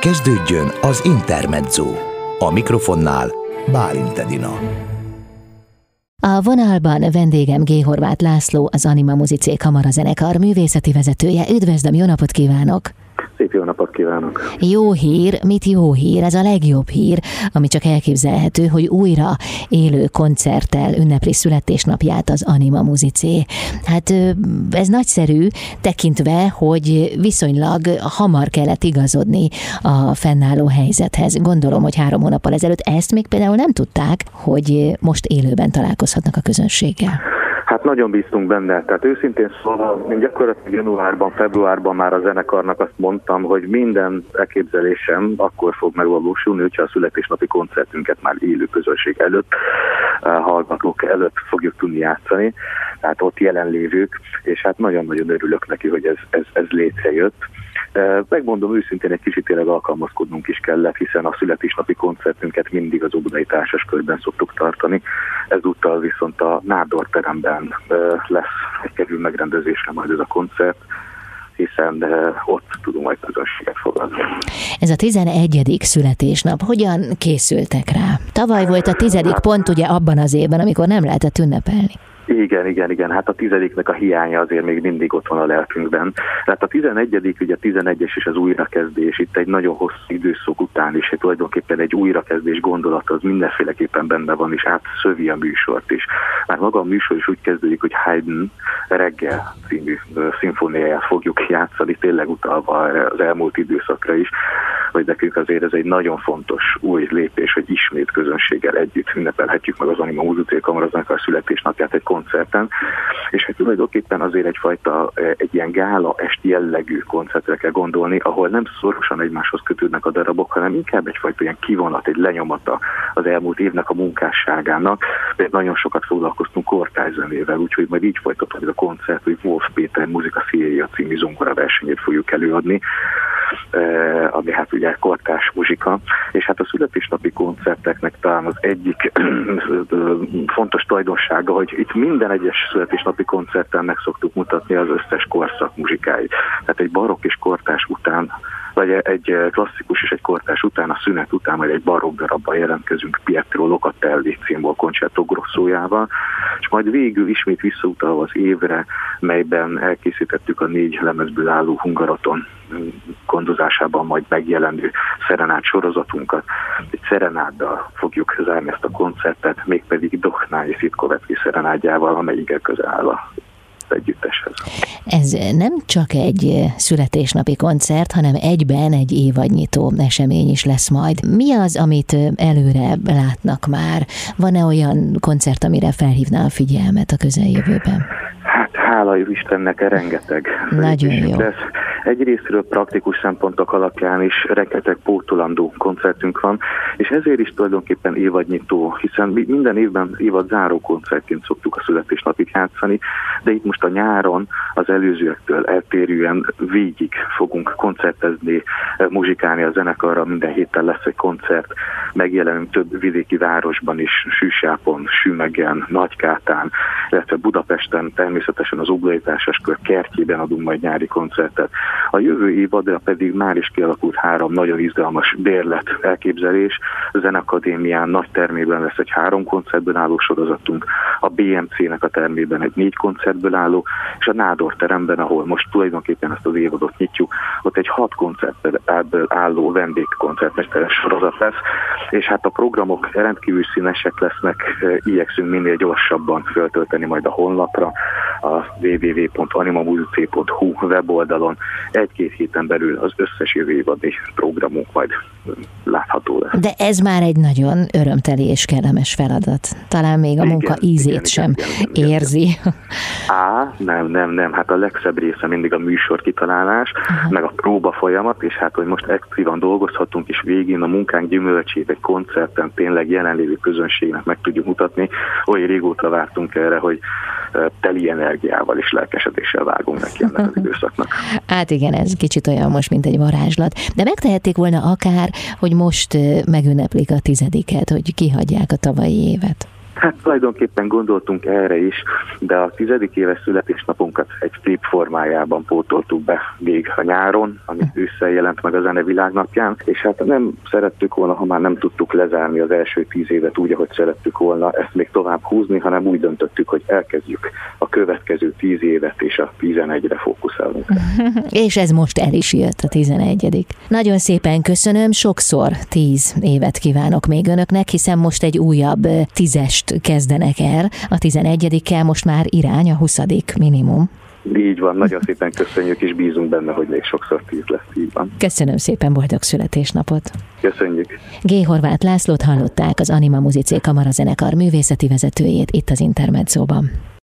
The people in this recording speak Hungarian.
Kezdődjön az Intermezzo. A mikrofonnál Bálint Edina. A vonalban vendégem G. Horváth László, az Anima Muzicé Kamarazenekar művészeti vezetője. Üdvözlöm, jó napot kívánok! Szép jó kívánok! Jó hír, mit jó hír? Ez a legjobb hír, ami csak elképzelhető, hogy újra élő koncerttel ünnepli születésnapját az Anima Muzicé. Hát ez nagyszerű, tekintve, hogy viszonylag hamar kellett igazodni a fennálló helyzethez. Gondolom, hogy három hónappal ezelőtt ezt még például nem tudták, hogy most élőben találkozhatnak a közönséggel. Hát nagyon bíztunk benne. Tehát őszintén szóval, én gyakorlatilag januárban, februárban már a zenekarnak azt mondtam, hogy minden elképzelésem akkor fog megvalósulni, hogyha a születésnapi koncertünket már élő közönség előtt, eh, hallgatók előtt fogjuk tudni játszani. Tehát ott jelenlévők, és hát nagyon-nagyon örülök neki, hogy ez, ez, ez létrejött. Megmondom őszintén, egy kicsit tényleg alkalmazkodnunk is kellett, hiszen a születésnapi koncertünket mindig az Óbudai Társas körben szoktuk tartani. Ezúttal viszont a Nádor teremben lesz egy kerül megrendezésre majd ez a koncert hiszen ott tudunk majd közönséget fogadni. Ez a 11. születésnap, hogyan készültek rá? Tavaly volt a tizedik pont ugye abban az évben, amikor nem lehetett ünnepelni. Igen, igen, igen. Hát a tizediknek a hiánya azért még mindig ott van a lelkünkben. Tehát a tizenegyedik, ugye a tizenegyes és az újrakezdés itt egy nagyon hosszú időszak után is, hogy tulajdonképpen egy újrakezdés gondolat az mindenféleképpen benne van, és átszövi a műsort is. Már maga a műsor is úgy kezdődik, hogy Haydn reggel című szimfóniáját fogjuk játszani, tényleg utalva az elmúlt időszakra is, hogy nekünk azért ez egy nagyon fontos új lépés, hogy ismét közönséggel együtt ünnepelhetjük meg az Anima Muzicé Kamarazenekar születésnapját egy koncerten, és hogy tulajdonképpen azért egyfajta e, egy ilyen gála esti jellegű koncertre kell gondolni, ahol nem szorosan egymáshoz kötődnek a darabok, hanem inkább egyfajta ilyen kivonat, egy lenyomata az elmúlt évnek a munkásságának, mert nagyon sokat foglalkoztunk kortályzenével, úgyhogy majd így folytatódik a koncert, hogy Wolf Péter Muzika Szíria című zongora versenyét fogjuk előadni, ami hát ugye kortás muzsika, és hát a születésnapi koncerteknek talán az egyik fontos tulajdonsága, hogy itt minden egyes születésnapi koncerten meg szoktuk mutatni az összes korszak muzsikáit. Tehát egy barokk és kortás után vagy egy klasszikus és egy kortás után, a szünet után, vagy egy barokk darabban jelentkezünk Pietro Locatelli címból Concerto Grosszójával, és majd végül ismét visszautalva az évre, melyben elkészítettük a négy lemezből álló Hungaraton gondozásában majd megjelenő szerenát sorozatunkat. Egy szerenáddal fogjuk zárni ezt a koncertet, mégpedig Dochnái Szitkovecki szerenádjával, amely igen közel áll a együtteshez. Ez nem csak egy születésnapi koncert, hanem egyben egy évadnyitó esemény is lesz majd. Mi az, amit előre látnak már? Van-e olyan koncert, amire felhívná a figyelmet a közeljövőben? Hát hála Istennek rengeteg. Nagyon jó. Lesz Egyrésztről praktikus szempontok alapján is rengeteg pótolandó koncertünk van, és ezért is tulajdonképpen évadnyitó, hiszen minden évben évad záró koncertként szoktuk a születésnapig játszani, de itt most a nyáron az előzőektől eltérően végig fogunk koncertezni, muzsikálni a zenekarra, minden héten lesz egy koncert, megjelenünk több vidéki városban is, Sűsápon, Sümegen, Nagykátán, illetve Budapesten, természetesen az Oblaitásas kör kertjében adunk majd nyári koncertet. A jövő évadra pedig már is kialakult három nagyon izgalmas bérlet elképzelés. A Zenakadémián nagy termében lesz egy három koncertből álló sorozatunk, a BMC-nek a termében egy négy koncertből álló, és a Nádor teremben, ahol most tulajdonképpen ezt az évadot nyitjuk, ott egy hat koncertből álló vendégkoncertmesteres sorozat lesz, és hát a programok rendkívül színesek lesznek, igyekszünk minél gyorsabban föltölteni majd a honlapra, a www.animamuzic.hu weboldalon egy-két héten belül az összes jövő évadi programunk majd látható lesz. De ez már egy nagyon örömteli és kellemes feladat. Talán még a igen, munka ízét igen, sem igen, igen, érzi. Igen. Á, nem, nem, nem. Hát a legszebb része mindig a műsor kitalálás, Aha. meg a próba folyamat, és hát, hogy most aktívan dolgozhatunk, és végén a munkánk gyümölcsét egy koncerten tényleg jelenlévő közönségnek meg tudjuk mutatni. Olyan régóta vártunk erre, hogy teli energiával és lelkesedéssel vágunk neki ennek az időszaknak. Hát igen, ez kicsit olyan most, mint egy varázslat. De megtehették volna akár, hogy most megünneplik a tizediket, hogy kihagyják a tavalyi évet. Hát tulajdonképpen gondoltunk erre is, de a tizedik éves születésnapunkat egy flip formájában pótoltuk be még a nyáron, ami ősszel jelent meg a zene világnapján, és hát nem szerettük volna, ha már nem tudtuk lezárni az első tíz évet úgy, ahogy szerettük volna ezt még tovább húzni, hanem úgy döntöttük, hogy elkezdjük a következő tíz évet, és a tizenegyre fókuszálunk. és ez most el is jött a tizenegyedik. Nagyon szépen köszönöm, sokszor tíz évet kívánok még önöknek, hiszen most egy újabb tízest kezdenek el. A tizenegyedikkel most már irány a huszadik minimum. Így van, nagyon szépen köszönjük, és bízunk benne, hogy még sokszor tíz lesz, így van. Köszönöm szépen, boldog születésnapot! Köszönjük! G. Horváth Lászlót hallották, az Anima Muzicé Kamara zenekar művészeti vezetőjét itt az Intermedzóban.